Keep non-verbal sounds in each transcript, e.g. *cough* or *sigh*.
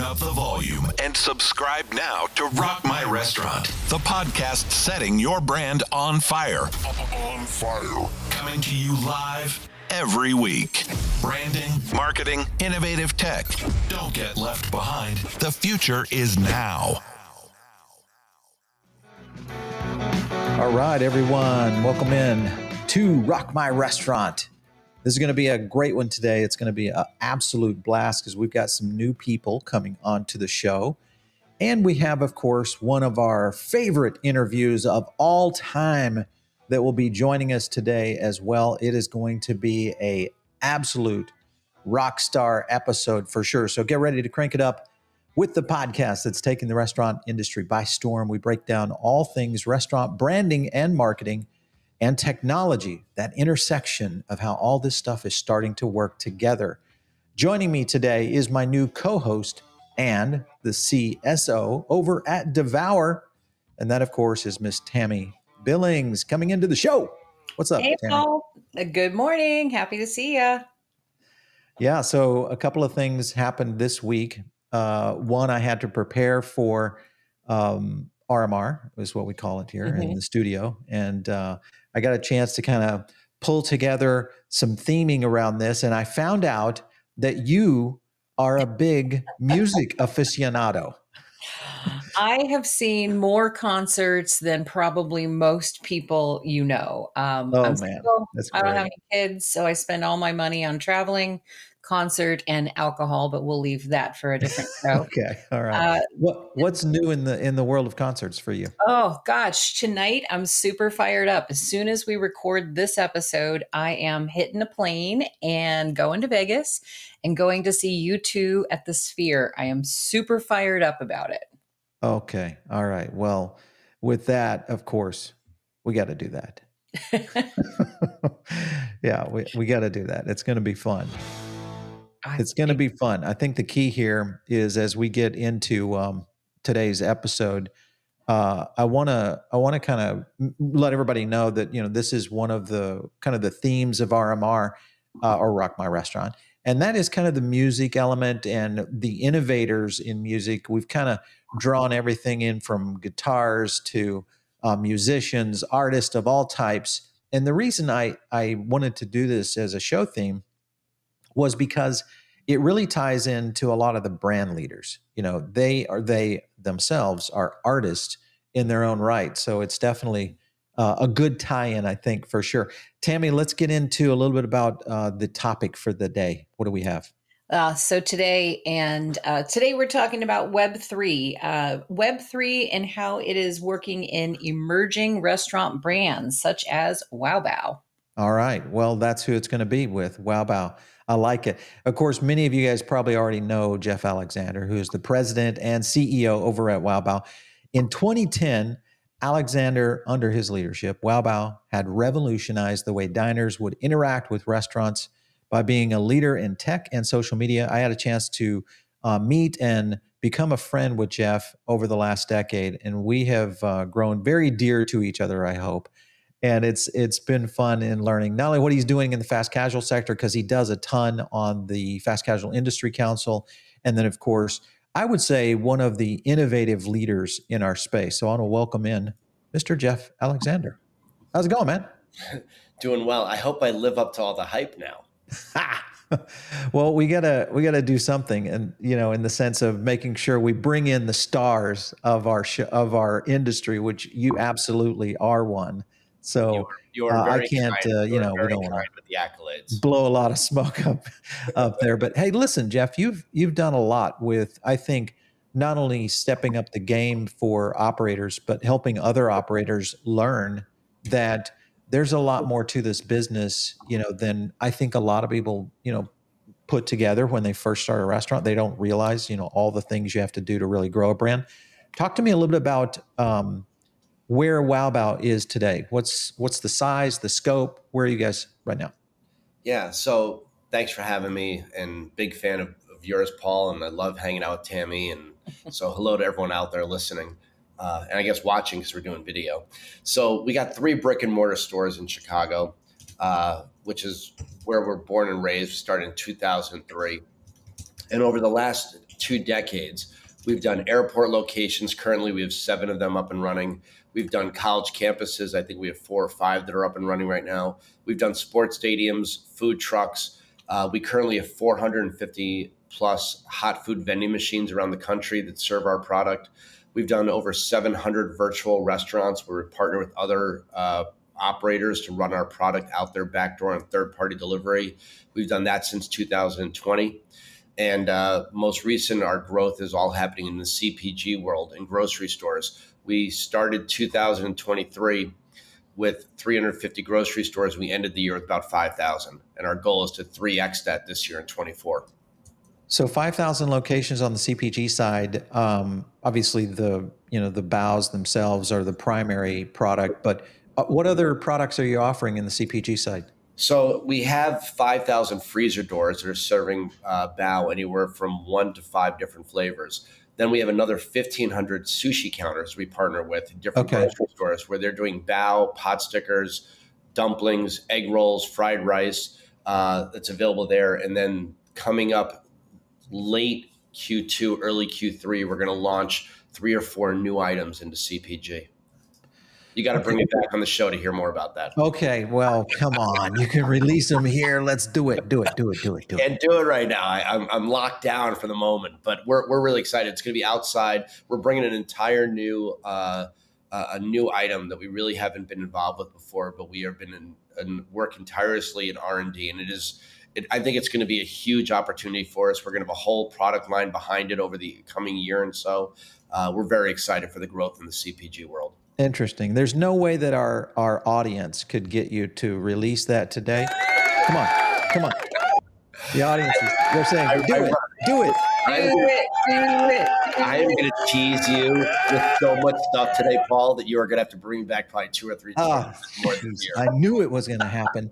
Turn up the volume and subscribe now to Rock My Restaurant, the podcast setting your brand on fire. On fire. Coming to you live every week. Branding, marketing, innovative tech. Don't get left behind. The future is now. All right, everyone, welcome in to Rock My Restaurant. This is going to be a great one today. It's going to be an absolute blast because we've got some new people coming onto the show. And we have, of course, one of our favorite interviews of all time that will be joining us today as well. It is going to be a absolute rock star episode for sure. So get ready to crank it up with the podcast that's taking the restaurant industry by storm. We break down all things restaurant branding and marketing and technology, that intersection of how all this stuff is starting to work together. Joining me today is my new co host and the CSO over at Devour. And that, of course, is Miss Tammy Billings coming into the show. What's up? Hey, Tammy? Paul. Uh, good morning. Happy to see you. Yeah. So, a couple of things happened this week. Uh, one, I had to prepare for um, RMR, is what we call it here mm-hmm. in the studio. And uh, I got a chance to kind of pull together some theming around this, and I found out that you are a big music aficionado. I have seen more concerts than probably most people you know. Um, oh I'm man, I don't have any kids, so I spend all my money on traveling concert and alcohol, but we'll leave that for a different *laughs* show. okay, all right. Uh, what what's new in the in the world of concerts for you? Oh gosh, tonight I'm super fired up. As soon as we record this episode, I am hitting a plane and going to Vegas and going to see U2 at the Sphere. I am super fired up about it. Okay, all right. Well, with that, of course, we got to do that. *laughs* yeah, we, we got to do that. It's going to be fun. I it's going to be fun. I think the key here is as we get into um, today's episode, uh, I want to I want to kind of let everybody know that you know this is one of the kind of the themes of RMR uh, or Rock My Restaurant, and that is kind of the music element and the innovators in music. We've kind of drawn everything in from guitars to uh, musicians, artists of all types. And the reason I I wanted to do this as a show theme was because it really ties into a lot of the brand leaders. You know, they are they themselves are artists in their own right. So it's definitely uh, a good tie-in, I think, for sure. Tammy, let's get into a little bit about uh, the topic for the day. What do we have? Uh, so today and uh, today we're talking about Web three, uh, Web three, and how it is working in emerging restaurant brands such as Wow Bao. All right, well, that's who it's going to be with Wow Bao. I like it. Of course, many of you guys probably already know Geoff Alexander, who is the president and CEO over at Wow Bao. In 2010, Alexander, under his leadership, Wow had revolutionized the way diners would interact with restaurants by being a leader in tech and social media. I had a chance to uh, meet and become a friend with Geoff over the last decade, and we have uh, grown very dear to each other, I hope and it's it's been fun in learning not only what he's doing in the fast casual sector because he does a ton on the fast casual industry council and then of course i would say one of the innovative leaders in our space. So i want to welcome in mr geoff alexander. How's it going man? *laughs* Doing well. I hope i live up to all the hype now. *laughs* Well we gotta we gotta do something and you know in the sense of making sure we bring in the stars of our sh- of our industry which you absolutely are one. So you are, you are uh, I can't, uh, you, know, we don't want to blow a lot of *laughs* smoke up up there. But hey, listen, Geoff, you've you've done a lot with I think not only stepping up the game for operators, but helping other operators learn that there's a lot more to this business, you know, than I think a lot of people, you know, put together when they first start a restaurant. They don't realize, you know, all the things you have to do to really grow a brand. Talk to me a little bit about um, where Wow Bao is today. What's what's the size, the scope? Where are you guys right now? Yeah, so thanks for having me, and big fan of, of yours, Paul, and I love hanging out with Tammy, and *laughs* so hello to everyone out there listening. Uh, and I guess watching because we're doing video. So we got three brick and mortar stores in Chicago, uh, which is where we're born and raised. We started in 2003, And over the last two decades, we've done airport locations. Currently, we have seven of them up and running. We've done college campuses. I think we have four or five that are up and running right now. We've done sports stadiums, food trucks. Uh, we currently have 450 plus hot food vending machines around the country that serve our product. We've done over 700 virtual restaurants where we partner with other uh, operators to run our product out their back door on third party delivery. We've done that since 2020. And uh, most recent, our growth is all happening in the CPG world in grocery stores. We started 2023 with 350 grocery stores. We ended the year with about 5,000. And our goal is to 3x that this year in 24. So 5,000 locations on the CPG side. Um, obviously, the you know the baos themselves are the primary product, but uh, what other products are you offering in the CPG side? So we have 5,000 freezer doors that are serving uh, bao anywhere from one to five different flavors. Then we have another 1,500 sushi counters we partner with in different okay. grocery stores where they're doing bao, pot stickers, dumplings, egg rolls, fried rice. Uh, that's available there. And then coming up late Q2, early Q3, we're going to launch three or four new items into CPG. You got to bring me back on the show to hear more about that. Okay, well, come on. You can release them here. Let's do it. Do it. Do it. Do it. Do it. Can't do it right now. I, am I'm, I'm locked down for the moment, but we're, we're really excited. It's going to be outside. We're bringing an entire new uh, uh, a new item that we really haven't been involved with before, but we have been in, in working tirelessly in R and D, and it is it, I think it's going to be a huge opportunity for us. We're going to have a whole product line behind it over the coming year and so. Uh, we're very excited for the growth in the CPG world. Interesting. There's no way that our our audience could get you to release that today. Come on, come on. The audience is they're saying, do it, do it. Do it, do it. I am going to tease you with so much stuff today, Paul, that you are going to have to bring back probably two or three times oh, more than I knew it was going to happen.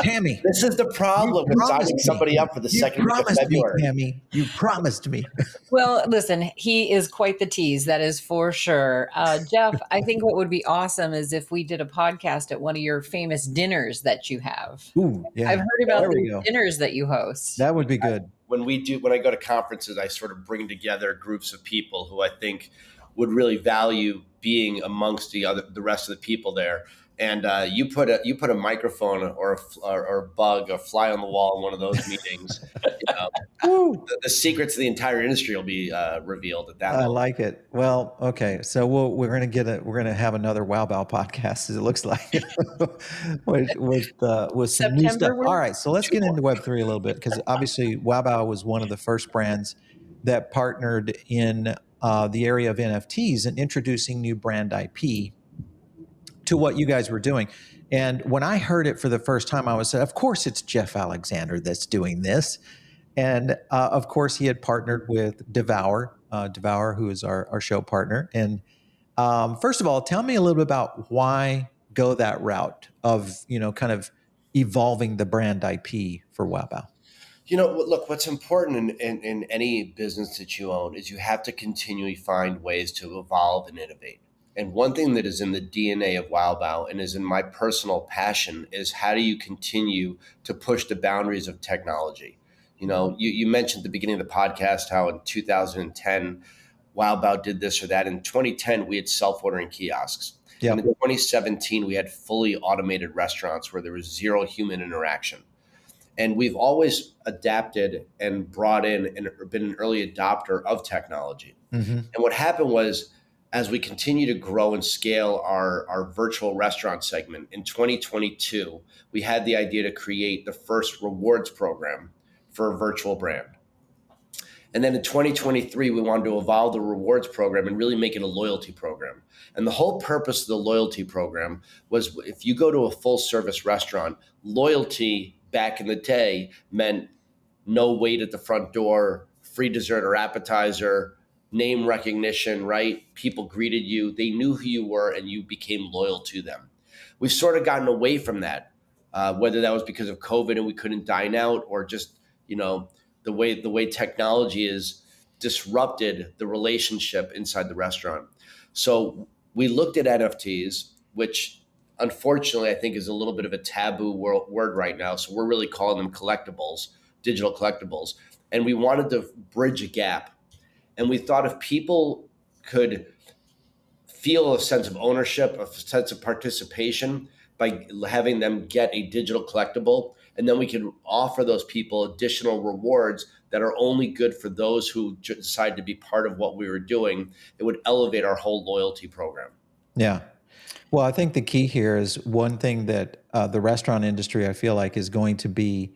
Tammy. This is the problem with signing somebody up for the you second week of February. Me, Tammy. You promised me. *laughs* well, listen, he is quite the tease, that is for sure. Uh, Geoff, I think what would be awesome is if we did a podcast at one of your famous dinners that you have. Ooh, yeah. I've heard about the dinners that you host. That would be good when we do when I go to conferences, I sort of bring together groups of people who I think would really value being amongst the other the rest of the people there and uh, you put a you put a microphone or a, or, a bug a fly on the wall in one of those meetings you know, *laughs* the, the, secrets of the entire industry will be uh, revealed at that i like it. Well okay so we we are going to get a we're going to have another wow bao podcast as it looks like *laughs* with with, uh, with some September new stuff all right so let's get into web 3 a little bit because obviously wow bao was one of the first brands that partnered in uh, the area of nfts and introducing new brand ip to what you guys were doing. And when I heard it for the first time, I was said, of course it's Geoff Alexander that's doing this. And uh, of course, he had partnered with Devour, uh, Devour, who is our, our show partner. And um, first of all, tell me a little bit about why go that route of, you know, kind of evolving the brand IP for Wow Bao. You know, look, what's important in, in, in any business that you own is you have to continually find ways to evolve and innovate. And one thing that is in the DNA of Wow Bao and is in my personal passion is how do you continue to push the boundaries of technology? You know, you, you mentioned at the beginning of the podcast how in 2010, Wow Bao did this or that. In 2010, we had self ordering kiosks. Yep. And in 2017, we had fully automated restaurants where there was zero human interaction. And we've always adapted and brought in and been an early adopter of technology. Mm-hmm. And what happened was, as we continue to grow and scale our, our virtual restaurant segment. In 2022 we had the idea to create the first rewards program for a virtual brand. And then in 2023 we wanted to evolve the rewards program and really make it a loyalty program. And the whole purpose of the loyalty program was if you go to a full service restaurant loyalty back in the day meant no wait at the front door free dessert or appetizer name recognition, right? People greeted you, they knew who you were, and you became loyal to them. We've sort of gotten away from that, uh, whether that was because of COVID and we couldn't dine out, or just you know the way the way technology is disrupted the relationship inside the restaurant. So we looked at NFTs, which unfortunately I think is a little bit of a taboo word right now. So we're really calling them collectibles, digital collectibles and we wanted to bridge a gap. And we thought if people could feel a sense of ownership, a sense of participation by having them get a digital collectible, and then we could offer those people additional rewards that are only good for those who decide to be part of what we were doing. It would elevate our whole loyalty program. Yeah. Well, I think the key here is one thing that uh, the restaurant industry, I feel like, is going to be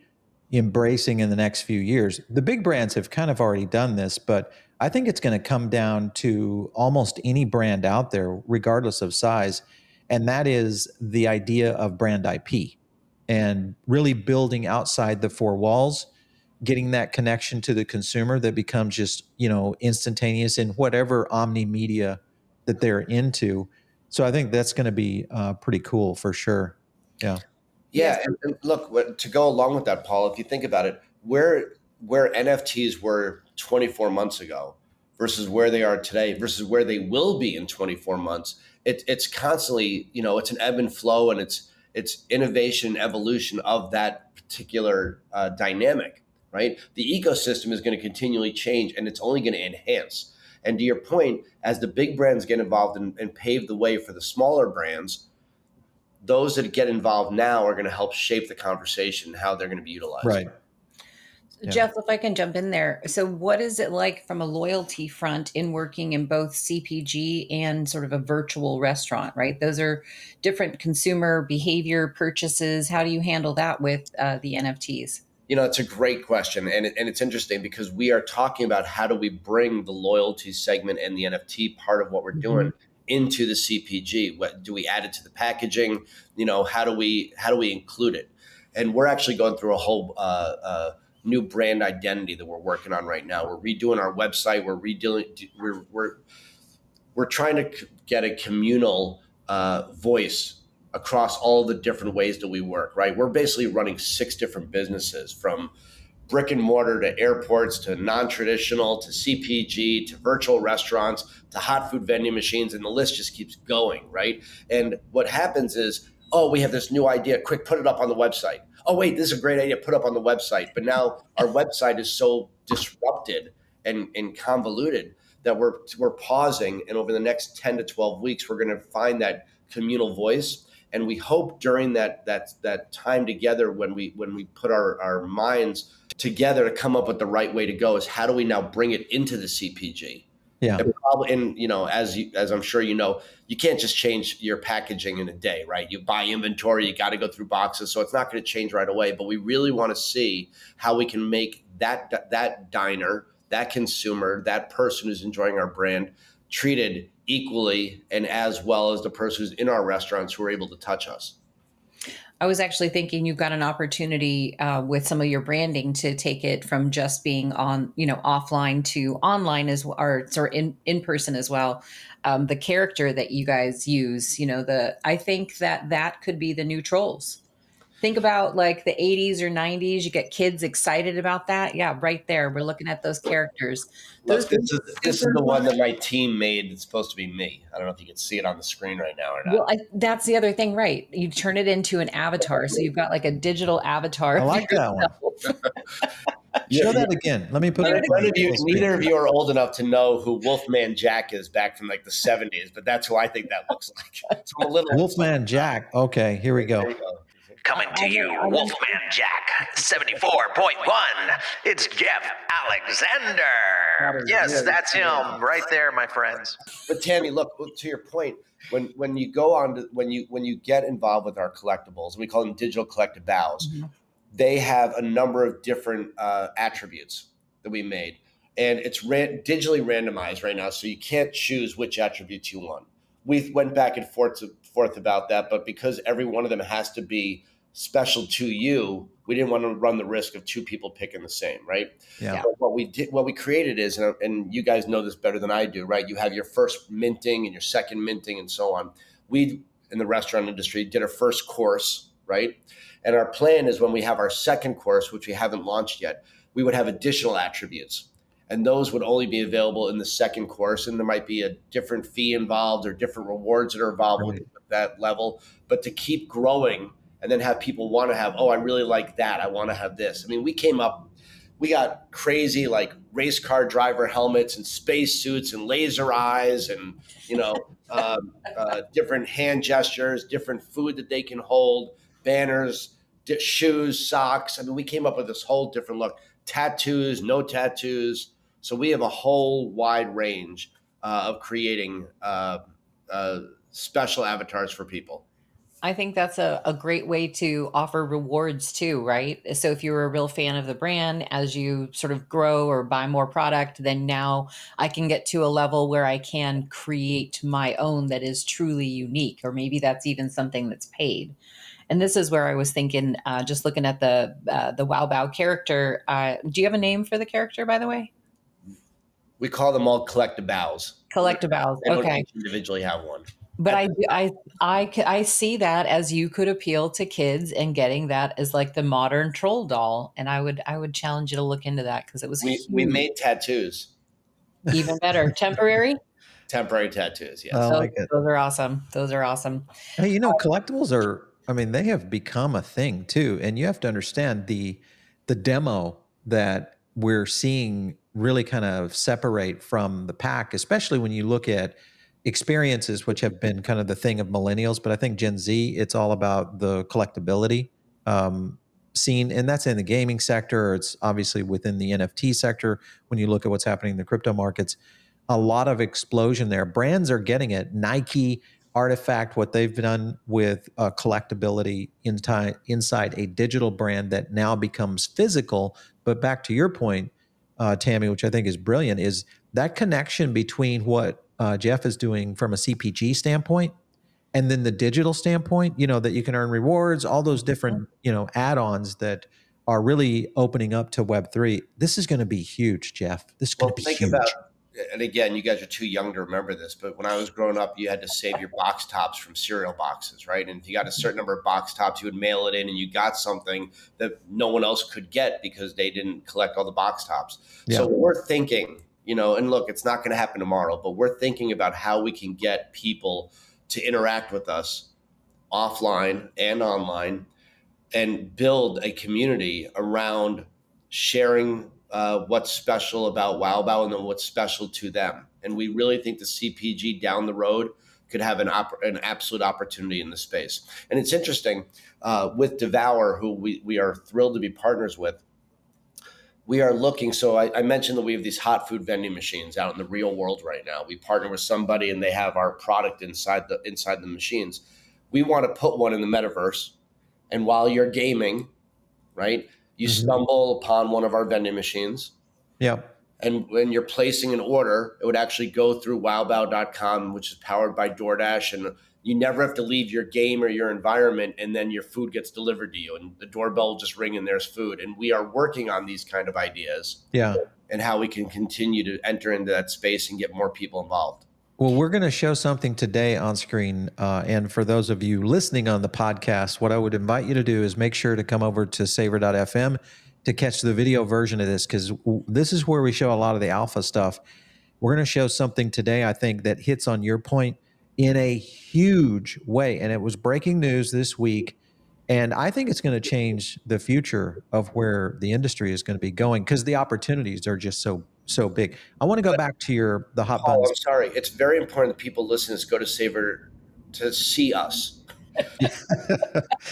embracing in the next few years. The big brands have kind of already done this, but I think it's going to come down to almost any brand out there, regardless of size. And that is the idea of brand IP and really building outside the four walls, getting that connection to the consumer that becomes just, you know, instantaneous in whatever omni media that they're into. So I think that's going to be uh, pretty cool for sure. Yeah. Yeah, and, look to go along with that, Paul. If you think about it, where where NFTs were 24 months ago versus where they are today versus where they will be in 24 months, it, it's constantly you know it's an ebb and flow and it's it's innovation evolution of that particular uh, dynamic right? The ecosystem is going to continually change and it's only going to enhance. And to your point as the big brands get involved and, and pave the way for the smaller brands those that get involved now are going to help shape the conversation how they're going to be utilized. Right yeah. Geoff, if I can jump in there. So, what is it like from a loyalty front in working in both CPG and sort of a virtual restaurant, right? Those are different consumer behavior purchases. How do you handle that with uh, the NFTs? You know, it's a great question. And, and it's interesting because we are talking about how do we bring the loyalty segment and the NFT part of what we're mm-hmm. doing into the CPG? What do we add it to the packaging? You know, how do we how do we include it? And we're actually going through a whole uh, uh, new brand identity that we're working on right now. We're redoing our website. We're redoing. We're we're we're trying to get a communal uh, voice across all the different ways that we work. Right. We're basically running six different businesses from brick and mortar to airports to non-traditional to CPG to virtual restaurants to hot food vending machines and the list just keeps going right and what happens is oh we have this new idea quick put it up on the website oh wait, this is a great idea, put up on the website. But now our website is so disrupted and, and convoluted that we're we're pausing, and over the next ten to twelve weeks, we're going to find that communal voice. And we hope during that that that time together, when we when we put our, our minds together to come up with the right way to go, is how do we now bring it into the CPG? Yeah. And, probably, and you know, as you, as I'm sure you know, you can't just change your packaging in a day, right? You buy inventory, you got to go through boxes, so it's not going to change right away. But we really want to see how we can make that that diner, that consumer, that person who's enjoying our brand treated equally and as well as the person who's in our restaurants who are able to touch us. I was actually thinking you've got an opportunity uh, with some of your branding to take it from just being on, you know, offline to online as well, or sort in in person as well. Um, the character that you guys use, you know, the I think that that could be the new trolls think about like the 80s or 90s you get kids excited about that yeah right there we're looking at those characters those Look, this, is, this is the one that my team made it's supposed to be me i don't know if you can see it on the screen right now or not well I, that's the other thing right you turn it into an avatar so you've got like a digital avatar i like that one *laughs* Show that again. Let me put it. None of you, neither of you are old enough to know who Wolfman Jack is back from like the '70s, but that's who I think that looks like. So I'm a little Wolfman Jack. Okay, here we go. Coming to you, Wolfman Jack 74.1. It's Geoff Alexander. Yes, that's him right there, my friends. But Tammy, look to your point. When when you go on to when you when you get involved with our collectibles, we call them digital collectibles. Mm-hmm. They have a number of different uh, attributes that we made, and it's ran- digitally randomized right now, so you can't choose which attributes you want. We went back and forth forth about that, but because every one of them has to be special to you, we didn't want to run the risk of two people picking the same, right? Yeah. But what we did, what we created is, and you guys know this better than I do, right? You have your first minting and your second minting and so on. We in the restaurant industry did our first course, right? And our plan is when we have our second course, which we haven't launched yet, we would have additional attributes. And those would only be available in the second course. And there might be a different fee involved or different rewards that are involved right. with that level. But to keep growing and then have people want to have, oh, I really like that. I want to have this. I mean, we came up we got crazy like race car driver helmets and space suits and laser eyes and you know uh, *laughs* uh, different hand gestures, different food that they can hold, banners, di- shoes, socks. I mean, we came up with this whole different look. Tattoos, no tattoos. So we have a whole wide range uh, of creating uh, uh, special avatars for people. I think that's a, a great way to offer rewards too, right? So if you're a real fan of the brand, as you sort of grow or buy more product, then now I can get to a level where I can create my own that is truly unique, or maybe that's even something that's paid. And this is where I was thinking, uh, just looking at the uh, the Wow Bao character. Uh, do you have a name for the character, by the way? We call them all collectibles. baos. They don't Okay. individually have one. But I, I i i see that as you could appeal to kids and getting that as like the modern troll doll and I would I would challenge you to look into that because it was We, we made tattoos, even better temporary temporary tattoos. Yes. I those, like those are awesome those are awesome Hey, you know, uh, collectibles are I mean, they have become a thing too. And you have to understand the the demo that we're seeing really kind of separate from the pack, especially when you look at experiences, which have been kind of the thing of millennials. But I think Gen Z, it's all about the collectability um, scene, and that's in the gaming sector. It's obviously within the NFT sector. When you look at what's happening in the crypto markets, a lot of explosion there. Brands are getting it. Nike, RTFKT, what they've done with uh, collectability inside inside a digital brand that now becomes physical. But back to your point, uh, Tammy, which I think is brilliant, is that connection between what uh, Geoff is doing from a CPG standpoint and then the digital standpoint. You know that you can earn rewards, all those different you know add-ons that are really opening up to Web three. This is going to be huge, Geoff. This is going Well, to be think huge. about, and again, you guys are too young to remember this, but when I was growing up, you had to save your box tops from cereal boxes, right? And if you got a certain number of box tops, you would mail it in, and you got something that no one else could get because they didn't collect all the box tops. So we're thinking, you know, and look, it's not going to happen tomorrow, but we're thinking about how we can get people to interact with us offline and online and build a community around sharing uh, what's special about Wow Bao and then what's special to them. And we really think the CPG down the road could have an, op- an absolute opportunity in this space. And it's interesting uh, with Devour, who we, we are thrilled to be partners with. We are looking. So I, I mentioned that we have these hot food vending machines out in the real world right now. We partner with somebody, and they have our product inside the inside the machines. We want to put one in the metaverse, and while you're gaming, right, you Mhm. stumble upon one of our vending machines, Yeah. and when you're placing an order, it would actually go through wowbao.com, which is powered by DoorDash. And you never have to leave your game or your environment, and then your food gets delivered to you, and the doorbell just ring and there's food. And we are working on these kind of ideas Yeah. and how we can continue to enter into that space and get more people involved. Well, we're going to show something today on screen. Uh, and for those of you listening on the podcast, what I would invite you to do is make sure to come over to savor.fm to catch the video version of this because this is where we show a lot of the alpha stuff. We're going to show something today, I think, that hits on your point in a huge way. And it was breaking news this week. And I think it's going to change the future of where the industry is going to be going because the opportunities are just so so big. I want to go back to your the hot Paul, buns. I'm sorry. It's very important that people listen to go to Savor to see us. *laughs*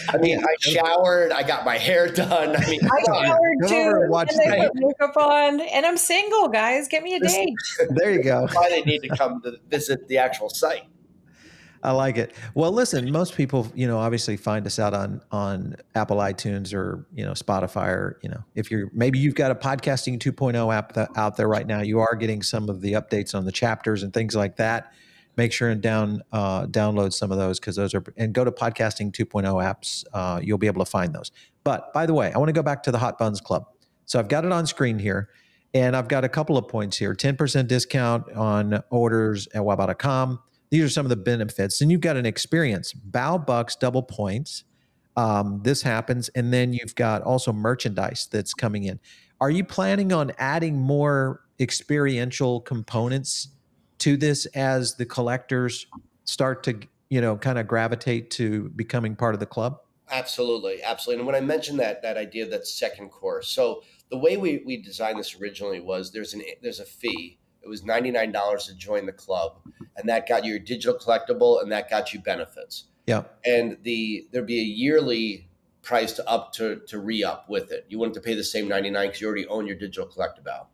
I mean, I *laughs* showered, I got my hair done. I mean, I showered Come too and watch and I the- put makeup on and I'm single guys get me a This- date *laughs* there you go. why they need to come to visit the actual site. I like it. Well, listen, most people, you know, obviously find us out on on Apple iTunes or you know Spotify or you know if you're maybe you've got a podcasting 2.0 app that, out there right now. You are getting some of the updates on the chapters and things like that. Make sure and down uh, download some of those because those are and go to podcasting 2.0 apps. Uh, you'll be able to find those. But by the way, I want to go back to the Hot Buns Club. So I've got it on screen here. And I've got a couple of points here 10% discount on orders at wowbao.com. These are some of the benefits. And you've got an experience. Bao Bucks double points. Um, this happens. And then you've got also merchandise that's coming in. Are you planning on adding more experiential components to this as the collectors start to, you know, kind of gravitate to becoming part of the club? Absolutely, absolutely. And when I mentioned that that idea of that second course, so the way we, we designed this originally was there's an there's a fee. It was ninety nine dollars to join the club, and that got you your digital collectible, and that got you benefits. Yeah. And the there'd be a yearly price to up to to re up with it. You wouldn't have to pay the same ninety nine because you already own your digital collectible.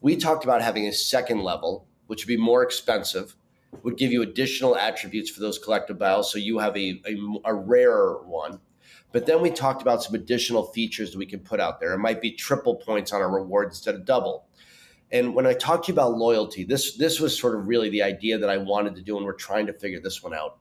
We talked about having a second level, which would be more expensive, would give you additional attributes for those collectibles, so you have a, a, a rarer one but then we talked about some additional features that we can put out there. It might be triple points on a reward instead of double. And when I talked to you about loyalty, this this was sort of really the idea that I wanted to do, and we're trying to figure this one out.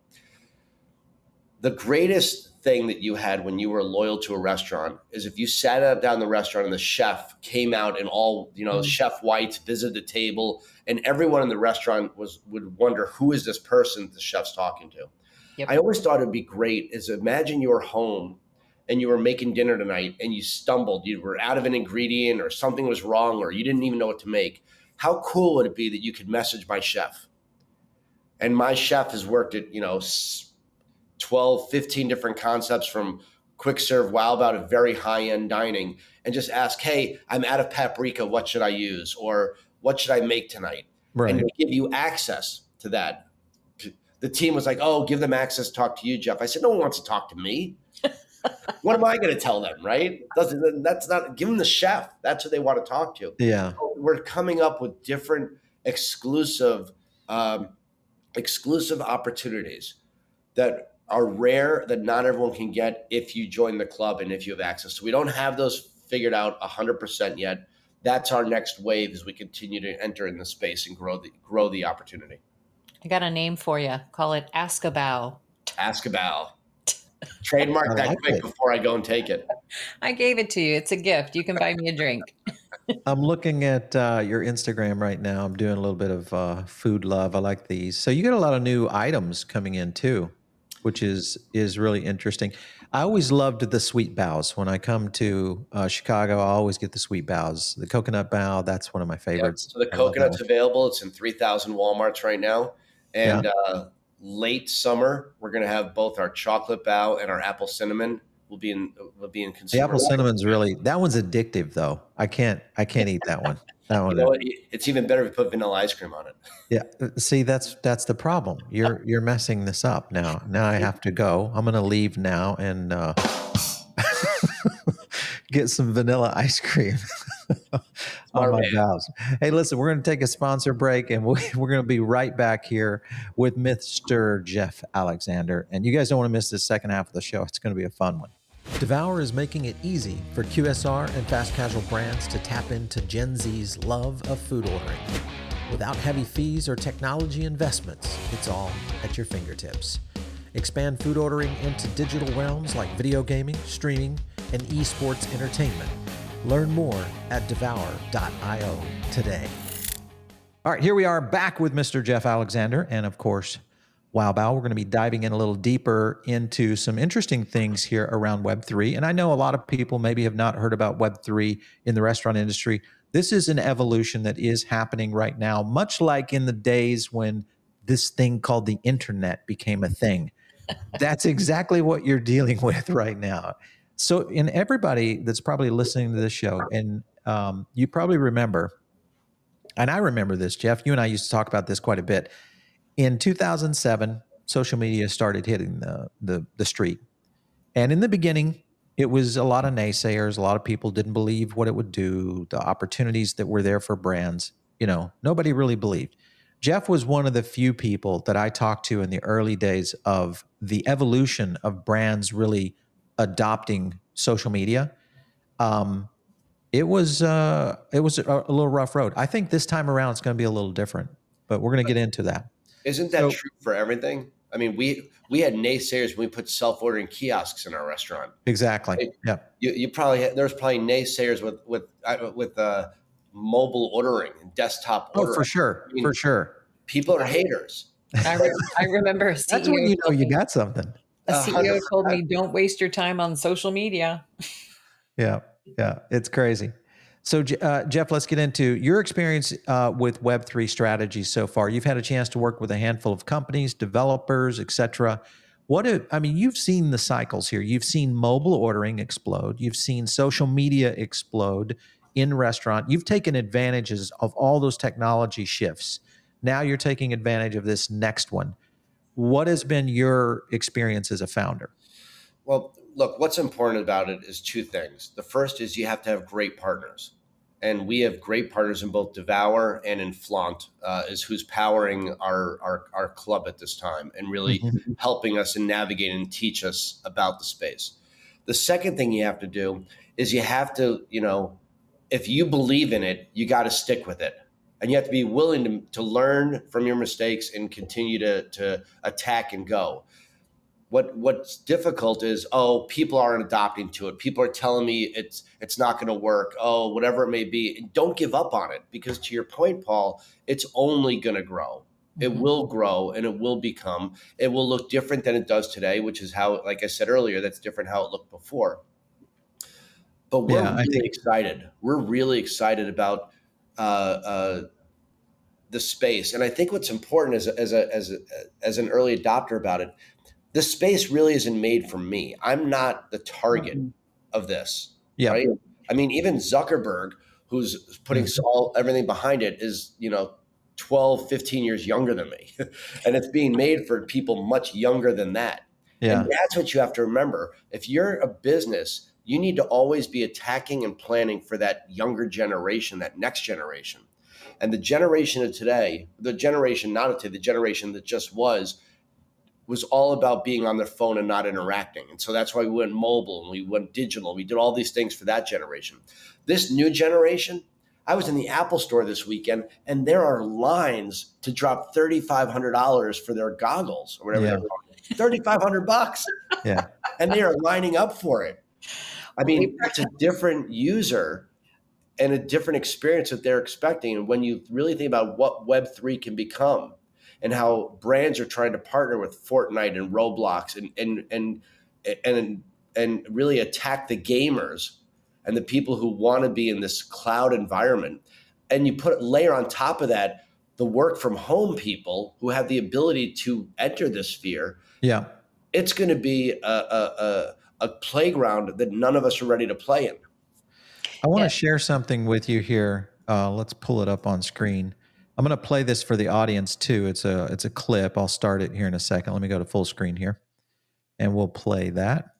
The greatest thing that you had when you were loyal to a restaurant is if you sat down in the restaurant and the chef came out and all, you know, mm-hmm. chef whites, visited the table, and everyone in the restaurant was would wonder who is this person the chef's talking to. Yep. I always thought it'd be great is imagine you're home and you were making dinner tonight and you stumbled, you were out of an ingredient or something was wrong or you didn't even know what to make. How cool would it be that you could message my chef? And my chef has worked at, you know, 12, 15 different concepts from quick serve wow about a very high end dining and just ask, hey, I'm out of paprika. What should I use? Or what should I make tonight? Right. And give you access to that the team was like, "Oh, give them access talk to you, Geoff." I said, "No one wants to talk to me. What am I going to tell them? Right? Doesn't that's not give them the chef. That's who they want to talk to." Yeah, so we're coming up with different exclusive, um, exclusive opportunities that are rare that not everyone can get if you join the club and if you have access. So we don't have those figured out hundred percent yet. That's our next wave as we continue to enter in the space and grow the grow the opportunity. I got a name for you. Call it Ask a Bao. Ask a Bao. Trademark that quick it. before I go and take it. *laughs* I gave it to you. It's a gift. You can buy me a drink. *laughs* I'm looking at uh, your Instagram right now. I'm doing a little bit of uh, food love. I like these. So you get a lot of new items coming in too, which is is really interesting. I always loved the sweet baos. When I come to uh, Chicago, I always get the sweet baos. The coconut bao, that's one of my favorites. Yep. So the coconut's available. It's in 3,000 Walmarts right now. And yeah. Late summer, we're going to have both our chocolate bao and our apple cinnamon will be in will be in consumer. The apple cinnamon's really that one's addictive though. I can't I can't eat that one. *laughs* That one. You know, it's even better if you put vanilla ice cream on it. Yeah. Uh, see, that's that's the problem. You're you're messing this up now. Now I have to go. I'm going to leave now and uh, *laughs* get some vanilla ice cream. *laughs* *laughs* on my vows. Hey, listen, we're going to take a sponsor break and we, *laughs* we're going to be right back here with Mr. Geoff Alexander. And you guys don't want to miss this second half of the show. It's going to be a fun one. Devour is making it easy for QSR and fast casual brands to tap into Gen Z's love of food ordering. Without heavy fees or technology investments, it's all at your fingertips. Expand food ordering into digital realms like video gaming, streaming, and esports entertainment Learn more at devour.io today. All right, here we are back with Mr. Geoff Alexander. And of course, Wow Bao. We're going to be diving in a little deeper into some interesting things here around Web3. And I know a lot of people maybe have not heard about Web3 in the restaurant industry. This is an evolution that is happening right now, much like in the days when this thing called the internet became a thing. That's exactly what you're dealing with right now. So, in everybody that's probably listening to this show, and um, you probably remember, and I remember this, Geoff. You and I used to talk about this quite a bit. In 2007, social media started hitting the the, the street, and in the beginning, it was a lot of naysayers. A lot of people didn't believe what it would do, the opportunities that were there for brands. You know, nobody really believed. Geoff was one of the few people that I talked to in the early days of the evolution of brands really adopting social media, um, it was uh, it was a, a, little rough road. I think this time around it's going to be a little different, but we're going to get into that. Isn't that so, true for everything? I mean, we we had naysayers when we put self ordering kiosks in our restaurant. Exactly. yeah. You, you probably had, there's probably naysayers with with uh, with uh, mobile ordering and desktop. Oh, for sure, I mean, for sure. People are haters. I, re- I remember. That's when you know you got something. A CEO told me, "Don't waste your time on social media." yeah, yeah, it's crazy. So, uh, Geoff, let's get into your experience uh, with Web three strategies so far. You've had a chance to work with a handful of companies, developers, etc. What I mean, you've seen the cycles here. You've seen mobile ordering explode. You've seen social media explode in restaurant. You've taken advantages of all those technology shifts. Now you're taking advantage of this next one. What has been your experience as a founder? Well, look, what's important about it is two things. The first is you have to have great partners. And we have great partners in both Devour and in Flaunt, uh, is who's powering our, our, our club at this time and really mm-hmm. helping us and navigate and teach us about the space. The second thing you have to do is you have to, you know, if you believe in it, you got to stick with it. And you have to be willing to, to learn from your mistakes and continue to, to attack and go. What what's difficult is oh people aren't adopting to it. People are telling me it's it's not going to work. Oh whatever it may be. And don't give up on it because to your point paul it's only going to grow. It mm-hmm. will grow and it will become. It will look different than it does today which is how like i said earlier that's different how it looked before. But we're yeah, really think- excited. We're really excited about uh, uh, the space and i think what's important as a, as a, as a, as an early adopter about it this space really isn't made for me. I'm not the target mm-hmm. of this. Yeah. Right? I mean, even Zuckerberg, who's putting mm-hmm. all everything behind it, is you know 12, 15 years younger than me, *laughs* and it's being made for people much younger than that. Yeah. And that's what you have to remember. If you're a business, you need to always be attacking and planning for that younger generation, that next generation. And the generation of today, the generation not of today, the generation that just was, was all about being on their phone and not interacting. And so that's why we went mobile and we went digital. We did all these things for that generation. This new generation, I was in the Apple store this weekend and there are lines to drop $3,500 for their goggles or whatever. Yeah. 3,500 bucks. Yeah. And they are lining up for it. I mean, it's a different user and a different experience that they're expecting. And when you really think about what Web3 can become, and how brands are trying to partner with Fortnite and Roblox and and and and and really attack the gamers and the people who want to be in this cloud environment. And you put layer on top of that the work from home people who have the ability to enter this sphere. Yeah, it's going to be a, a, a, a playground that none of us are ready to play in. I want yeah. to share something with you here. Uh, let's pull it up on screen. I'm going to play this for the audience too. It's a it's a clip. I'll start it here in a second. Let me go to full screen here, and we'll play that.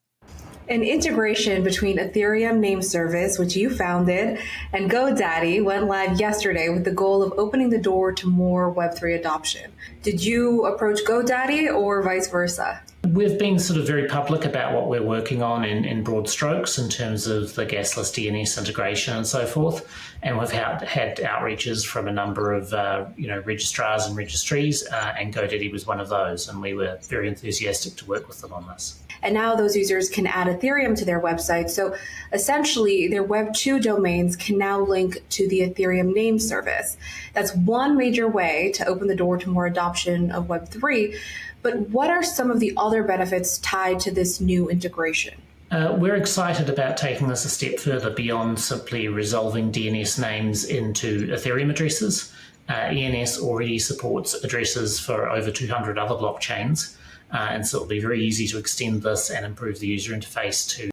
An integration between Ethereum name service, which you founded, and GoDaddy went live yesterday with the goal of opening the door to more Web3 adoption. Did you approach GoDaddy or vice versa? We've been sort of very public about what we're working on in, in broad strokes in terms of the gasless DNS integration and so forth. And we've had, had outreaches from a number of uh, you know registrars and registries, uh, and GoDaddy was one of those. And we were very enthusiastic to work with them on this. And now those users can add Ethereum to their website. So essentially, their Web 2 domains can now link to the Ethereum name service. That's one major way to open the door to more adoption of Web 3. But what are some of the other benefits tied to this new integration? Uh, we're excited about taking this a step further beyond simply resolving DNS names into Ethereum addresses. Uh, ENS already supports addresses for over 200 other blockchains, uh, and so it'll be very easy to extend this and improve the user interface to.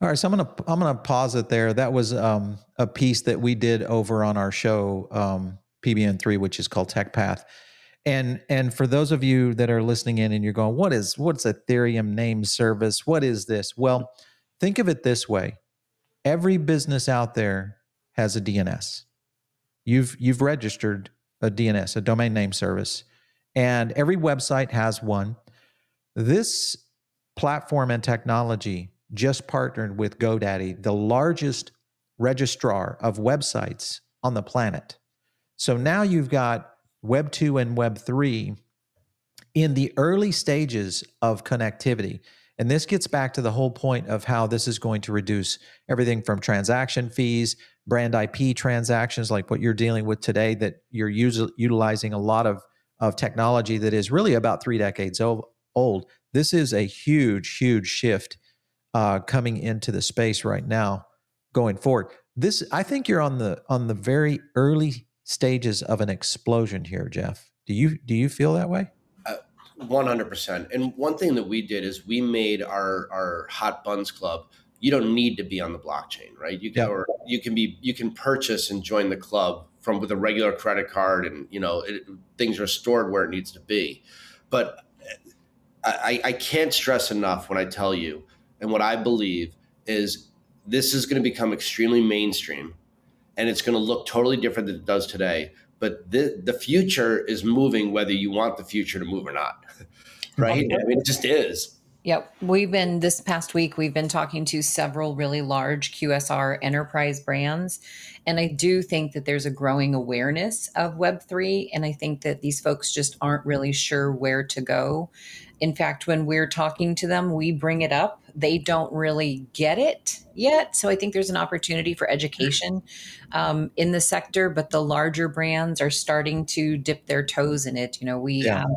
All right, so I'm gonna I'm gonna pause it there. That was um, a piece that we did over on our show um, PBN3, which is called Tech Path and and for those of you that are listening in and you're going, what is what's Ethereum name service? What is this? Well, think of it this way. Every business out there has a DNS. You've you've registered a DNS, a domain name service, and every website has one. This platform and technology just partnered with GoDaddy, the largest registrar of websites on the planet. So now you've got Web 2 and Web 3 in the early stages of connectivity. And this gets back to the whole point of how this is going to reduce everything from transaction fees, brand IP transactions, like what you're dealing with today, that you're utilizing a lot of, of technology that is really about three decades old. This is a huge, huge shift uh, coming into the space right now, going forward. This, I think, you're on the on the very early stages of an explosion here, Geoff. Do you do you feel that way? Uh, one hundred percent. And one thing that we did is we made our our hot buns club you don't need to be on the blockchain, right? You can, or you can be, you can purchase and join the club from with a regular credit card, and you know it, things are stored where it needs to be. But I, I can't stress enough when I tell you, and what I believe is this is going to become extremely mainstream, and it's going to look totally different than it does today. But the the future is moving, whether you want the future to move or not, *laughs* right? I mean, it just is. Yep. We've been this past week, we've been talking to several really large QSR enterprise brands. And I do think that there's a growing awareness of Web3. And I think that these folks just aren't really sure where to go. In fact, when we're talking to them, we bring it up. They don't really get it yet. So I think there's an opportunity for education um, in the sector, but the larger brands are starting to dip their toes in it. You know, we. Yeah. Um,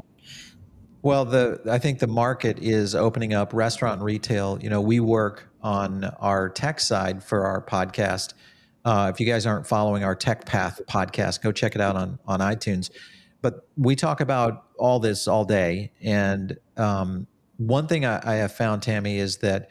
well, the I think the market is opening up. Restaurant and retail. You know, we work on our tech side for our podcast. Uh, if you guys aren't following our Tech Path podcast, go check it out on on iTunes. But we talk about all this all day, and um, one thing I, I have found, Tammy, is that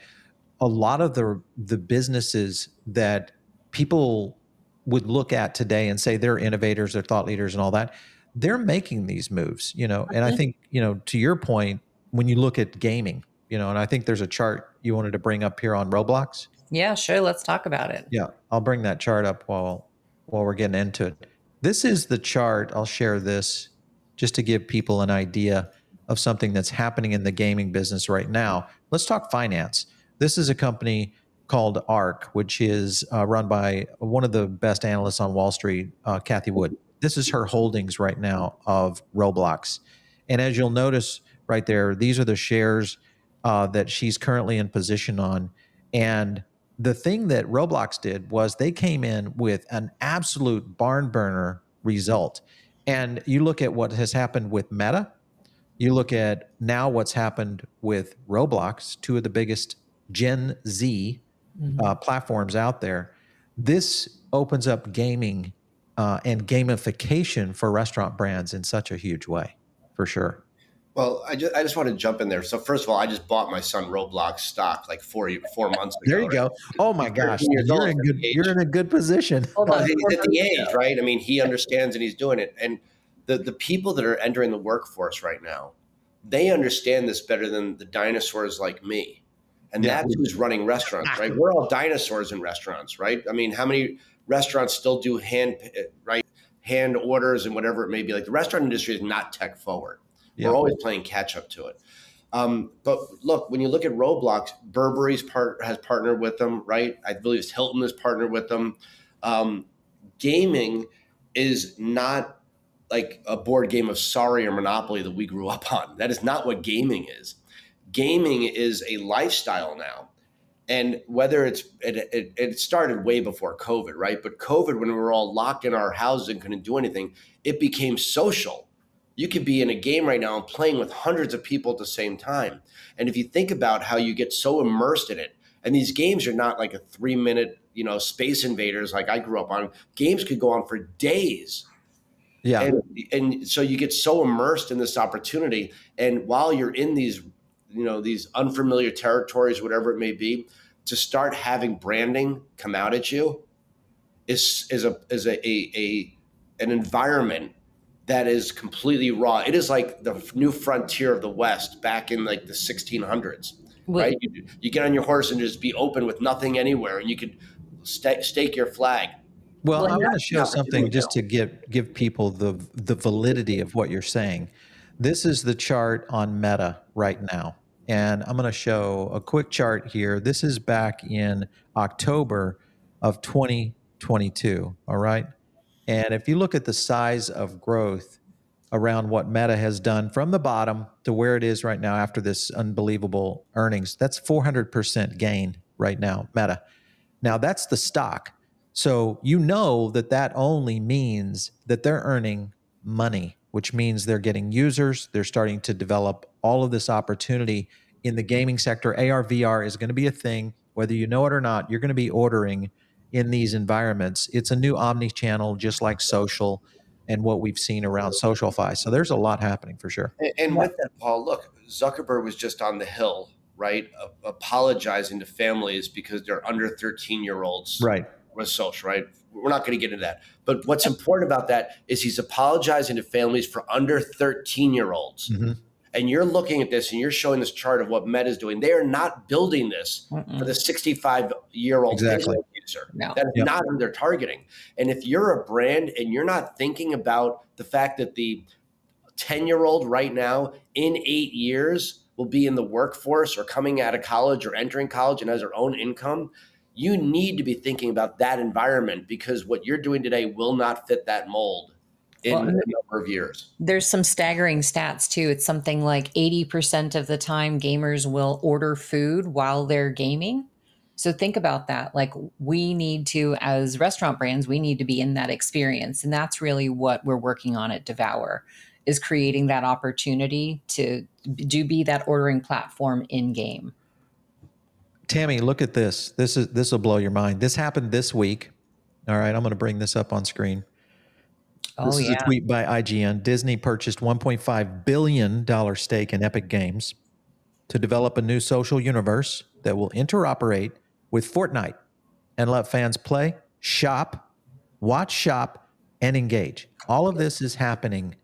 a lot of the the businesses that people would look at today and say they're innovators, they're thought leaders, and all that they're making these moves, you know. And I think, you know, to your point, when you look at gaming, you know, and I think there's a chart you wanted to bring up here on Roblox. Yeah, sure. Let's talk about it. Yeah, I'll bring that chart up while while we're getting into it. This is the chart. I'll share this just to give people an idea of something that's happening in the gaming business right now. Let's talk finance. This is a company called ARK, which is uh, run by one of the best analysts on Wall Street, uh, Cathie Wood this is her holdings right now of Roblox. And as you'll notice right there, these are the shares uh, that she's currently in position on. And the thing that Roblox did was they came in with an absolute barn burner result. And you look at what has happened with Meta, you look at now what's happened with Roblox, two of the biggest Gen Z mm-hmm. uh, platforms out there. This opens up gaming uh, and gamification for restaurant brands in such a huge way, for sure. Well, I just, I just want to jump in there. So first of all, I just bought my son Roblox stock like four four months ago. There you go. Oh my gosh, you're in good you're in a good position. Well, he's at the age, right? I mean, he understands and he's doing it. And the the people that are entering the workforce right now, they understand this better than the dinosaurs like me. And yeah. that's who's running restaurants, right? We're all dinosaurs in restaurants, right? I mean, how many restaurants still do hand right hand orders and whatever it may be. Like the restaurant industry is not tech forward. Yeah. We're always playing catch up to it. Um, but look, when you look at Roblox, Burberry's part has partnered with them, right? I believe it's Hilton has partnered with them. Um, gaming is not like a board game of Sorry or Monopoly that we grew up on. That is not what gaming is. Gaming is a lifestyle now and whether it's it, it, it, started way before covid right? But covid when we were all locked in our houses and couldn't do anything it became social. You could be in a game right now and playing with hundreds of people at the same time. And if you think about how you get so immersed in it and these games are not like a three minute you know space invaders like i grew up on. Games could go on for days. Yeah. And, and so you get so immersed in this opportunity. And while you're in these you know these unfamiliar territories, whatever it may be, to start having branding come out at you is is a is a, a, a an environment that is completely raw. It is like the new frontier of the West back in like the 1600s, right? You, you, get on your horse and just be open with nothing anywhere, and you could st- stake your flag. Well, well I want to show something just to give give people the the validity of what you're saying. This is the chart on Meta right now. And I'm going to show a quick chart here. This is back in October of 2022. All right. And if you look at the size of growth around what Meta has done from the bottom to where it is right now after this unbelievable earnings, that's 400% gain right now, Meta. Now, that's the stock. So you know that that only means that they're earning money, which means they're getting users, they're starting to develop all of this opportunity in the gaming sector. AR, VR is going to be a thing, whether you know it or not. You're going to be ordering in these environments. It's a new omni channel, just like social and what we've seen around SocialFi. So there's a lot happening for sure. And, and with that, Paul, look, Zuckerberg was just on the Hill right, uh, apologizing to families because they're under 13 year olds, right, with social, right? We're not going to get into that. But what's important about that is he's apologizing to families for under 13 year olds. Mm-hmm. And you're looking at this and you're showing this chart of what Meta is doing. They are not building this Mm-mm. for the 65 year old exactly. user. No. That is yep. not who they're targeting. And if you're a brand and you're not thinking about the fact that the 10 year old right now in eight years will be in the workforce or coming out of college or entering college and has their own income, you need to be thinking about that environment because what you're doing today will not fit that mold in well, a number of years. There's some staggering stats too. It's something like 80% of the time gamers will order food while they're gaming. So think about that. Like we need to, as restaurant brands, we need to be in that experience. And that's really what we're working on at Devour is creating that opportunity to do be that ordering platform in game. Tammy, look at this. This is this will blow your mind. This happened this week. All right, I'm going to bring this up on screen. Oh, this is yeah. a tweet by IGN. Disney purchased 1.5 billion dollar stake in Epic Games to develop a new social universe that will interoperate with Fortnite and let fans play, shop, watch, shop, and engage. All of this is happening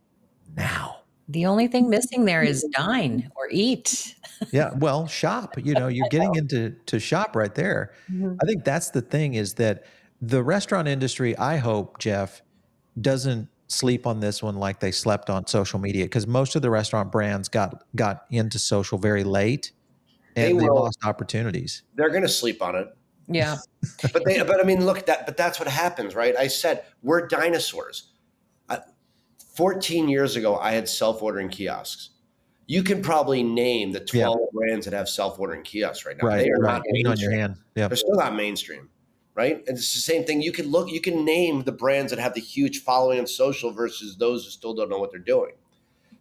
now. The only thing missing there is dine or eat. yeah, well, shop. You know, you're getting *laughs* into to shop right there. Mm-hmm. I think that's the thing is that the restaurant industry, I hope, Geoff, doesn't sleep on this one like they slept on social media because most of the restaurant brands got got into social very late and they, they lost opportunities. They're going to sleep on it. Yeah. but they *laughs* but I mean look that but that's what happens, right? I said we're dinosaurs. 14 years ago, I had self ordering kiosks. You can probably name the 12 yeah. brands that have self ordering kiosks right now. Right, they are right. not on your hand. Yeah. They're still not mainstream, right? And it's the same thing. You can look, you can name the brands that have the huge following on social versus those who still don't know what they're doing.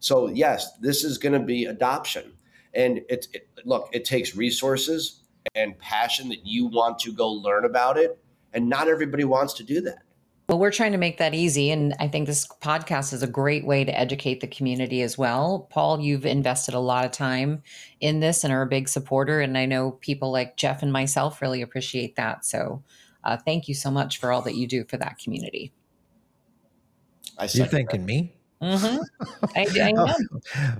So, yes, this is going to be adoption. And it's it, look, it takes resources and passion that you want to go learn about it. And not everybody wants to do that. Well, we're trying to make that easy. And I think this podcast is a great way to educate the community as well. Paul, you've invested a lot of time in this and are a big supporter. And I know people like Geoff and myself really appreciate that. So uh, thank you so much for all that you do for that community. I You're thanking me? Mm-hmm. I, *laughs* I know.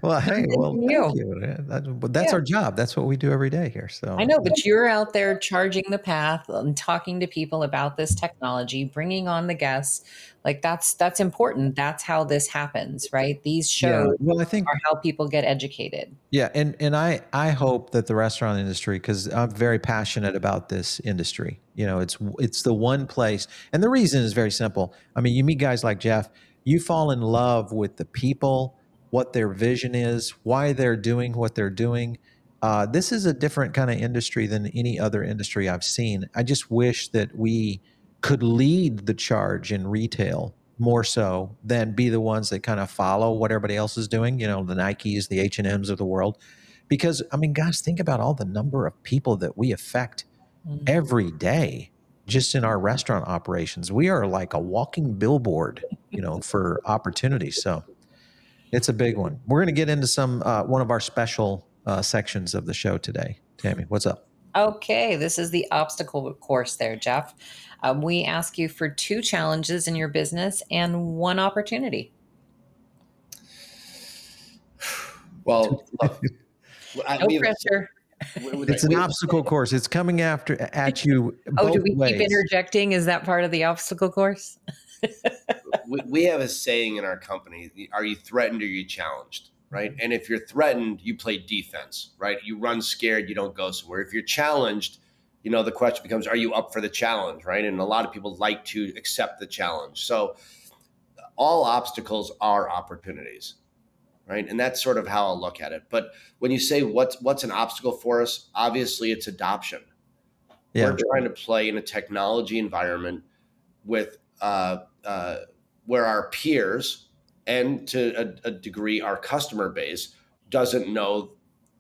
well, hey, well, thank you. That, that's yeah. our job. That's what we do every day here. So I know, but you're out there charging the path and talking to people about this technology, bringing on the guests. Like that's that's important. That's how this happens, right? These shows yeah. well, I think, are how people get educated. Yeah, and and I I hope that the restaurant industry, because I'm very passionate about this industry. You know, it's it's the one place, and the reason is very simple. I mean, you meet guys like Geoff you fall in love with the people, what their vision is, why they're doing what they're doing. Uh, this is a different kind of industry than any other industry I've seen. I just wish that we could lead the charge in retail more so than be the ones that kind of follow what everybody else is doing. You know, the Nikes, the H and M's of the world. Because I mean, guys, think about all the number of people that we affect mm-hmm. every day just in our restaurant operations. We are like a walking billboard, you know, for opportunities. So it's a big one. We're going to get into some uh, one of our special uh, sections of the show today. Tammy, what's up? Okay, this is the obstacle course there, Geoff. Um, we ask you for two challenges in your business and one opportunity. Well, *laughs* look, no pressure it's an obstacle course. It's coming after at you. oh, do we ways. keep interjecting? Is that part of the obstacle course? *laughs* we, we have a saying in our company: "Are you threatened or are you challenged?" Right. And if you're threatened, you play defense. Right. You run scared. You don't go somewhere. If you're challenged, you know the question becomes: Are you up for the challenge? Right. And a lot of people like to accept the challenge. So all obstacles are opportunities right? And that's sort of how I'll look at it. But when you say what's what's an obstacle for us, obviously it's adoption. Yeah. We're trying to play in a technology environment with uh, uh, where our peers and to a, a degree our customer base doesn't know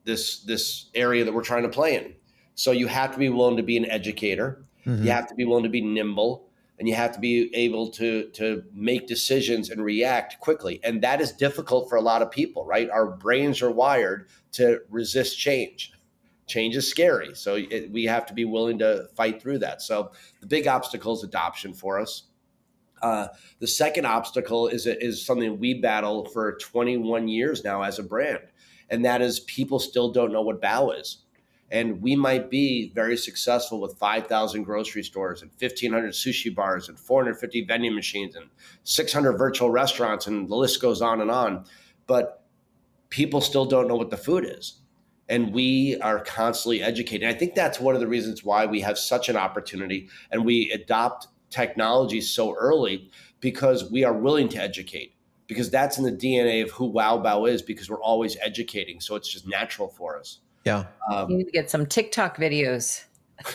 this this area that we're trying to play in. So you have to be willing to be an educator. Mm-hmm. You have to be willing to be nimble and you have to be able to to make decisions and react quickly and that is difficult for a lot of people right our brains are wired to resist change change is scary. So it, we have to be willing to fight through that. So the big obstacle is adoption for us. Uh, the second obstacle is is something we battle for 21 years now as a brand, and that is people still don't know what Bao is. And we might be very successful with 5,000 grocery stores and 1,500 sushi bars and 450 vending machines and 600 virtual restaurants, and the list goes on and on. But people still don't know what the food is. And we are constantly educating. I think that's one of the reasons why we have such an opportunity and we adopt technology so early because we are willing to educate because that's in the DNA of who Wow Bao is because we're always educating. So it's just natural for us. Yeah. Um, you need to get some TikTok videos. *laughs*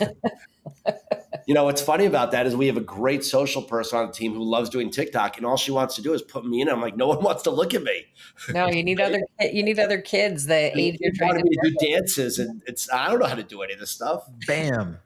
you know, what's funny about that is we have a great social person on the team who loves doing TikTok, and all she wants to do is put me in. I'm like, no one wants to look at me. No, you need other *laughs* you need other kids that age you're trying to do dances, and it's I don't know how to do any of this stuff. Bam.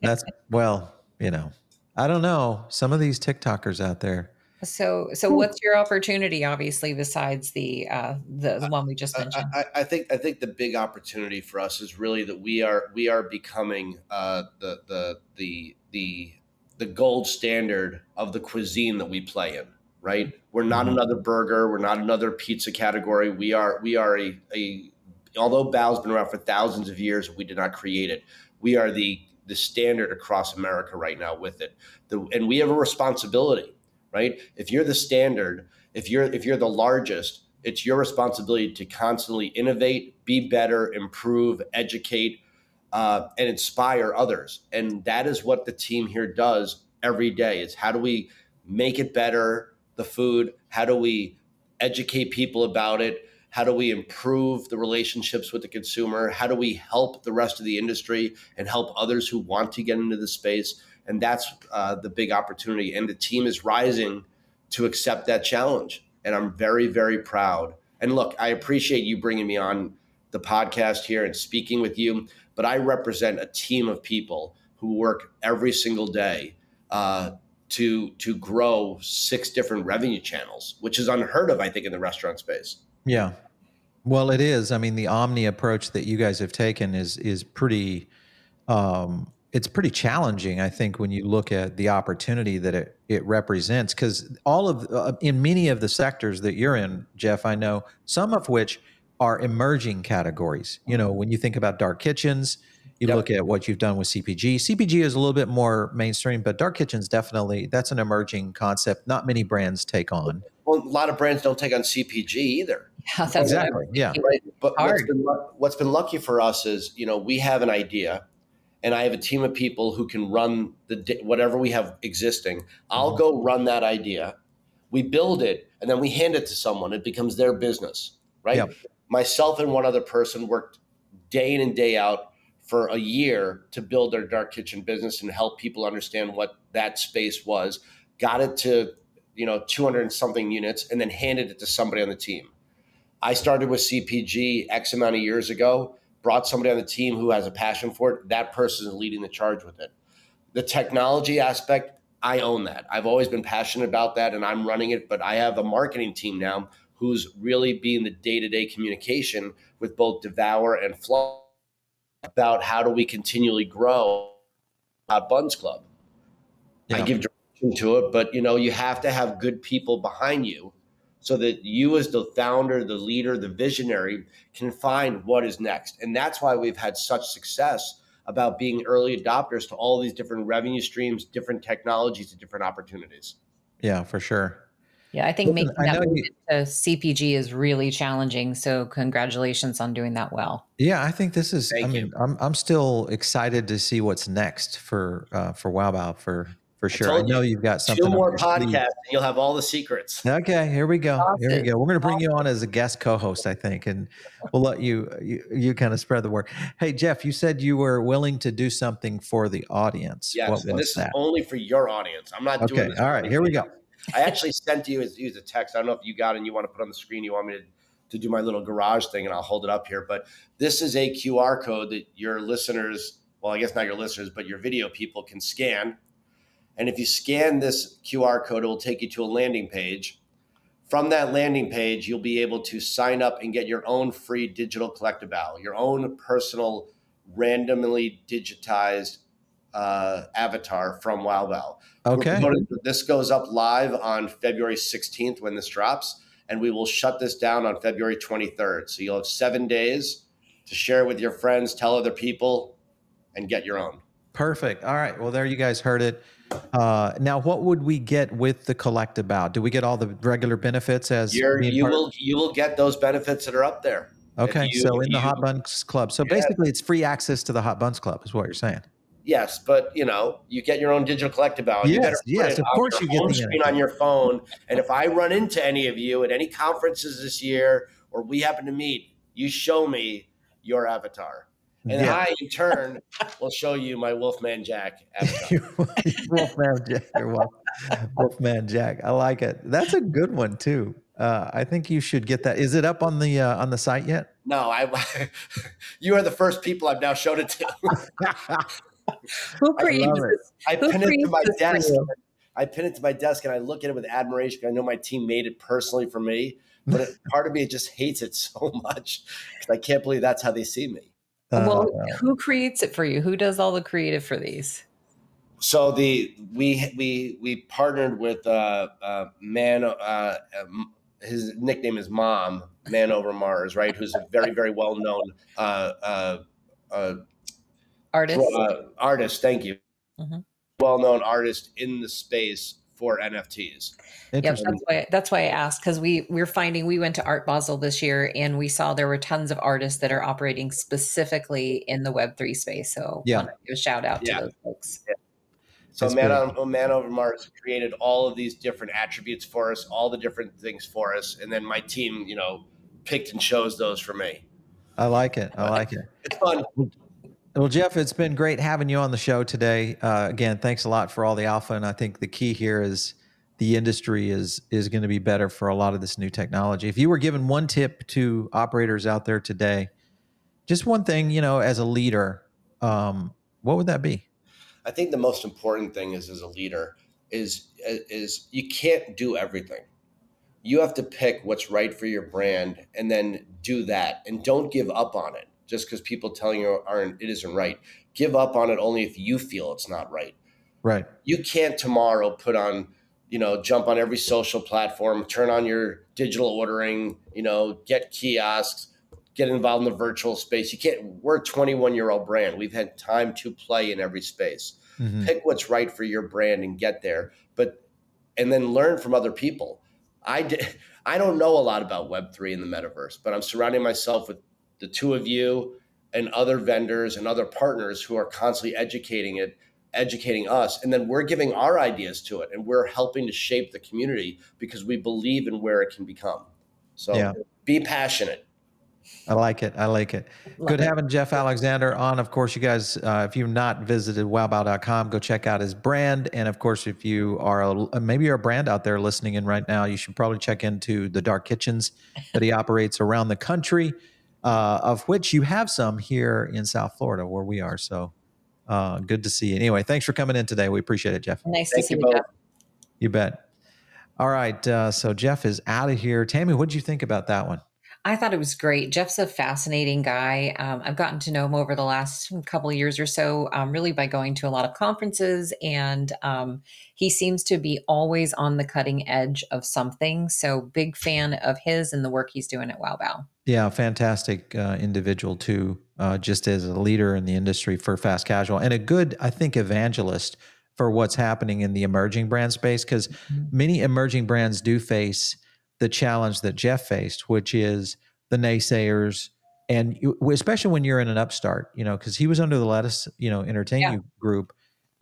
That's well, you know, I don't know. Some of these TikTokers out there so, so what's your opportunity? Obviously, besides the uh, the, the one we just mentioned. I, I, think I think the big opportunity for us is really that we are we are becoming uh, the the the the the gold standard of the cuisine that we play in. Right, we're not mm-hmm. another burger. We're not another pizza category. We are we are a, a although Bao's been around for thousands of years, we did not create it. We are the the standard across America right now with it. The, and we have a responsibility right? If you're the standard, if you're if you're the largest, it's your responsibility to constantly innovate, be better, improve, educate, uh, and inspire others. And that is what the team here does every day. Is how do we make it better? The food. How do we educate people about it? How do we improve the relationships with the consumer? How do we help the rest of the industry and help others who want to get into the space? And that's uh, the big opportunity. And the team is rising to accept that challenge, and I'm very, very proud. And look, I appreciate you bringing me on the podcast here and speaking with you, but I represent a team of people who work every single day uh, to to grow six different revenue channels, which is unheard of, I think, in the restaurant space. Yeah, well, it is. I mean, the omni approach that you guys have taken is is pretty um, it's pretty challenging, I think, when you look at the opportunity that it, it represents. Because all of uh, in many of the sectors that you're in, Geoff, I know some of which are emerging categories. You know, when you think about dark kitchens, you yep. look at what you've done with CPG. CPG is a little bit more mainstream, but dark kitchens definitely that's an emerging concept. Not many brands take on. Well, a lot of brands don't take on CPG either. *laughs* Yeah, that's exactly. Yeah, right. But what's been, what's been lucky for us is you know we have an idea and I have a team of people who can run the whatever we have existing. I'll mm-hmm. go run that idea. We build it and then we hand it to someone. It becomes their business, right? Yep. Myself and one other person worked day in and day out for a year to build their dark kitchen business and help people understand what that space was. Got it to, you know, 200 and something units and then handed it to somebody on the team. I started with CPG X amount of years ago brought somebody on the team who has a passion for it, that person is leading the charge with it. The technology aspect, I own that. I've always been passionate about that and I'm running it, but I have a marketing team now who's really being the day-to-day communication with both Devour and Flow about how do we continually grow at Buns Club. Yeah. I give direction to it, but you know, you have to have good people behind you so that you as the founder the leader the visionary can find what is next. And that's why we've had such success about being early adopters to all these different revenue streams different technologies and different opportunities. Yeah for sure. Yeah i think Listen, making that move you, into cpg is really challenging so congratulations on doing that well. Yeah i think this is Thank i mean I'm, I'm still excited to see what's next for uh, for wow bao for for sure. I, I know you, have got something. Two more podcasts, and you'll have all the secrets. Okay, here we go. Awesome. Here we go. We're going to bring you on as a guest co-host, I think, and we'll let you you, you kind of spread the word. Hey, Geoff, you said you were willing to do something for the audience. Yes, and this that? is only for your audience. I'm not okay, doing this. All right, here we go. I actually sent you as, a text. I don't know if you got it and you want to put on the screen. You want me to to do my little garage thing, and I'll hold it up here. But this is a QR code that your listeners, well, I guess not your listeners, but your video people can scan and if you scan this QR code, it will take you to a landing page. From that landing page, you'll be able to sign up and get your own free digital collectible, your own personal randomly digitized uh, avatar from Wow Bao. Okay. This goes up live on February 16th when this drops, and we will shut this down on February 23rd. So you'll have seven days to share with your friends, tell other people, and get your own. Perfect. All right. Well, there you guys heard it. Uh, now, what would we get with the collect about? Do we get all the regular benefits as you will you will get those benefits that are up there. Okay, you, so in the Hot Buns Club. So yeah. basically, it's free access to the Hot Buns Club, is what you're saying. Yes, but you know, you get your own digital collectible. Yes, you yes, of course you get the screen on your phone. And if I run into any of you at any conferences this year, or we happen to meet, you show me your avatar. And yeah. I, in turn, will show you my Wolfman Jack. *laughs* Wolfman Jack. Wolfman Jack. I like it. That's a good one too. Uh, I think you should get that. Is it up on the uh, on the site yet? No, I. *laughs* you are the first people I've now showed it to. *laughs* Who created this? I pin it to my desk. I pin it to my desk and I look at it with admiration. I know my team made it personally for me, but it, part of me just hates it so much because I can't believe that's how they see me. Well, uh, who creates it for you? Who does all the creative for these? So the we we we partnered with uh, uh man. Uh, um, his nickname is Mom, Man Over Mars, right? Who's a very very well known uh, uh, uh, artist. Uh, artist, thank you. Mm-hmm. Well known artist in the space for NFTs. Yep, that's why that's why I asked because we we're finding we went to Art Basel this year and we saw there were tons of artists that are operating specifically in the Web three space. So yeah, give a shout out to those folks. Yeah. So Man, on, Man Over Mars created all of these different attributes for us, all the different things for us, and then my team, you know, picked and chose those for me. I like it. I like it. It's fun. Well, Geoff, it's been great having you on the show today. Uh, again, thanks a lot for all the alpha, and I think the key here is the industry is is going to be better for a lot of this new technology. If you were given one tip to operators out there today, just one thing, you know, as a leader, um, what would that be? I think the most important thing is as a leader is is you can't do everything. You have to pick what's right for your brand and then do that and don't give up on it just because people telling you aren't it isn't right. Give up on it only if you feel it's not right. Right. You can't tomorrow put on, you know, jump on every social platform, turn on your digital ordering, you know, get kiosks, get involved in the virtual space. You can't, we're a 21 year old brand. We've had time to play in every space. Mm-hmm. Pick what's right for your brand and get there. But, and then learn from other people. I did, *laughs* I don't know a lot about Web3 and the metaverse, but I'm surrounding myself with the two of you and other vendors and other partners who are constantly educating it educating us and then we're giving our ideas to it and we're helping to shape the community because we believe in where it can become so yeah. be passionate I like it. I like it. Love Good it. having Geoff Alexander on. Of course, you guys, uh, if you've not visited wowbao.com, go check out his brand. And of course, if you are a, maybe you're a brand out there listening in right now, you should probably check into the dark kitchens that he operates around the country, uh, of which you have some here in South Florida where we are. So uh, good to see you. Anyway, thanks for coming in today. We appreciate it, Geoff. Nice Thank to see you, Geoff. You bet. All right. Uh, so Geoff is out of here. Tammy, what did you think about that one? I thought it was great. Geoff's a fascinating guy. Um, I've gotten to know him over the last couple of years or so, um, really by going to a lot of conferences, and um, he seems to be always on the cutting edge of something. So, big fan of his and the work he's doing at Wow Bao. Yeah, fantastic uh, individual too, uh, just as a leader in the industry for fast casual, and a good, I think, evangelist for what's happening in the emerging brand space because mm-hmm. many emerging brands do face the challenge that Geoff faced, which is the naysayers, and you, especially when you're in an upstart, you know, because he was under the Lettuce, you know, Entertain yeah. You group,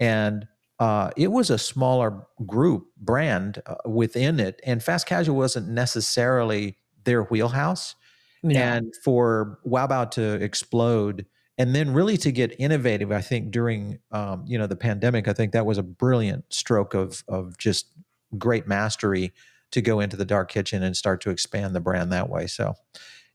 and uh, it was a smaller group brand uh, within it, and fast casual wasn't necessarily their wheelhouse. Yeah. And for Wow Bao to explode, and then really to get innovative, I think during um, you know the pandemic, I think that was a brilliant stroke of of just great mastery to go into the dark kitchen and start to expand the brand that way. So,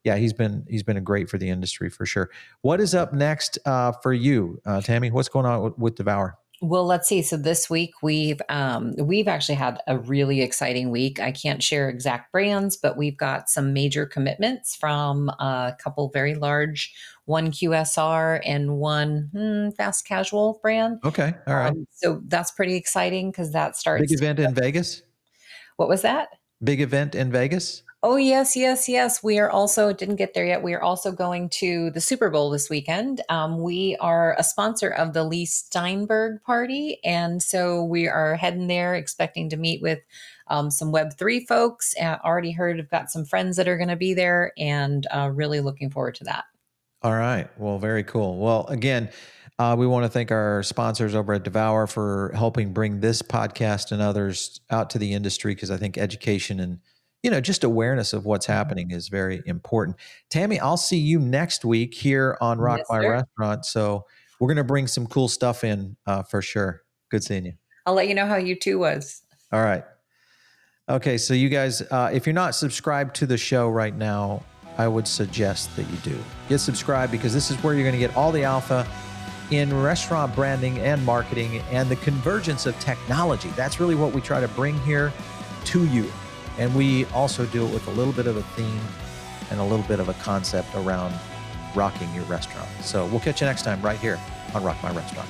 yeah, he's been he's been a great for the industry for sure. What is up next uh, for you, uh, Tammy? What's going on with, with Devour? Well, let's see. So this week we've um, we've actually had a really exciting week. I can't share exact brands, but we've got some major commitments from a couple very large, one QSR and one hmm, fast casual brand. Okay, all right. Um, so that's pretty exciting because that starts big event in Vegas. What was that? Big event in Vegas. Oh, yes, yes, yes. We are also, didn't get there yet. We are also going to the Super Bowl this weekend. Um, we are a sponsor of the Leigh Steinberg party. And so we are heading there, expecting to meet with um, some Web3 folks. Uh, already heard, I've got some friends that are going to be there and uh, really looking forward to that. All right. Well, very cool. Well, again, uh, we want to thank our sponsors over at Devour for helping bring this podcast and others out to the industry because I think education and you know, just awareness of what's happening is very important. Tammy, I'll see you next week here on Rock yes, My sir. Restaurant. So we're going to bring some cool stuff in uh, for sure. Good seeing you. I'll let you know how U2 was. All right. Okay, so you guys, uh, if you're not subscribed to the show right now, I would suggest that you do. Get subscribed because this is where you're going to get all the alpha in restaurant branding and marketing and the convergence of technology. That's really what we try to bring here to you. And we also do it with a little bit of a theme and a little bit of a concept around rocking your restaurant. So we'll catch you next time right here on Rock My Restaurant.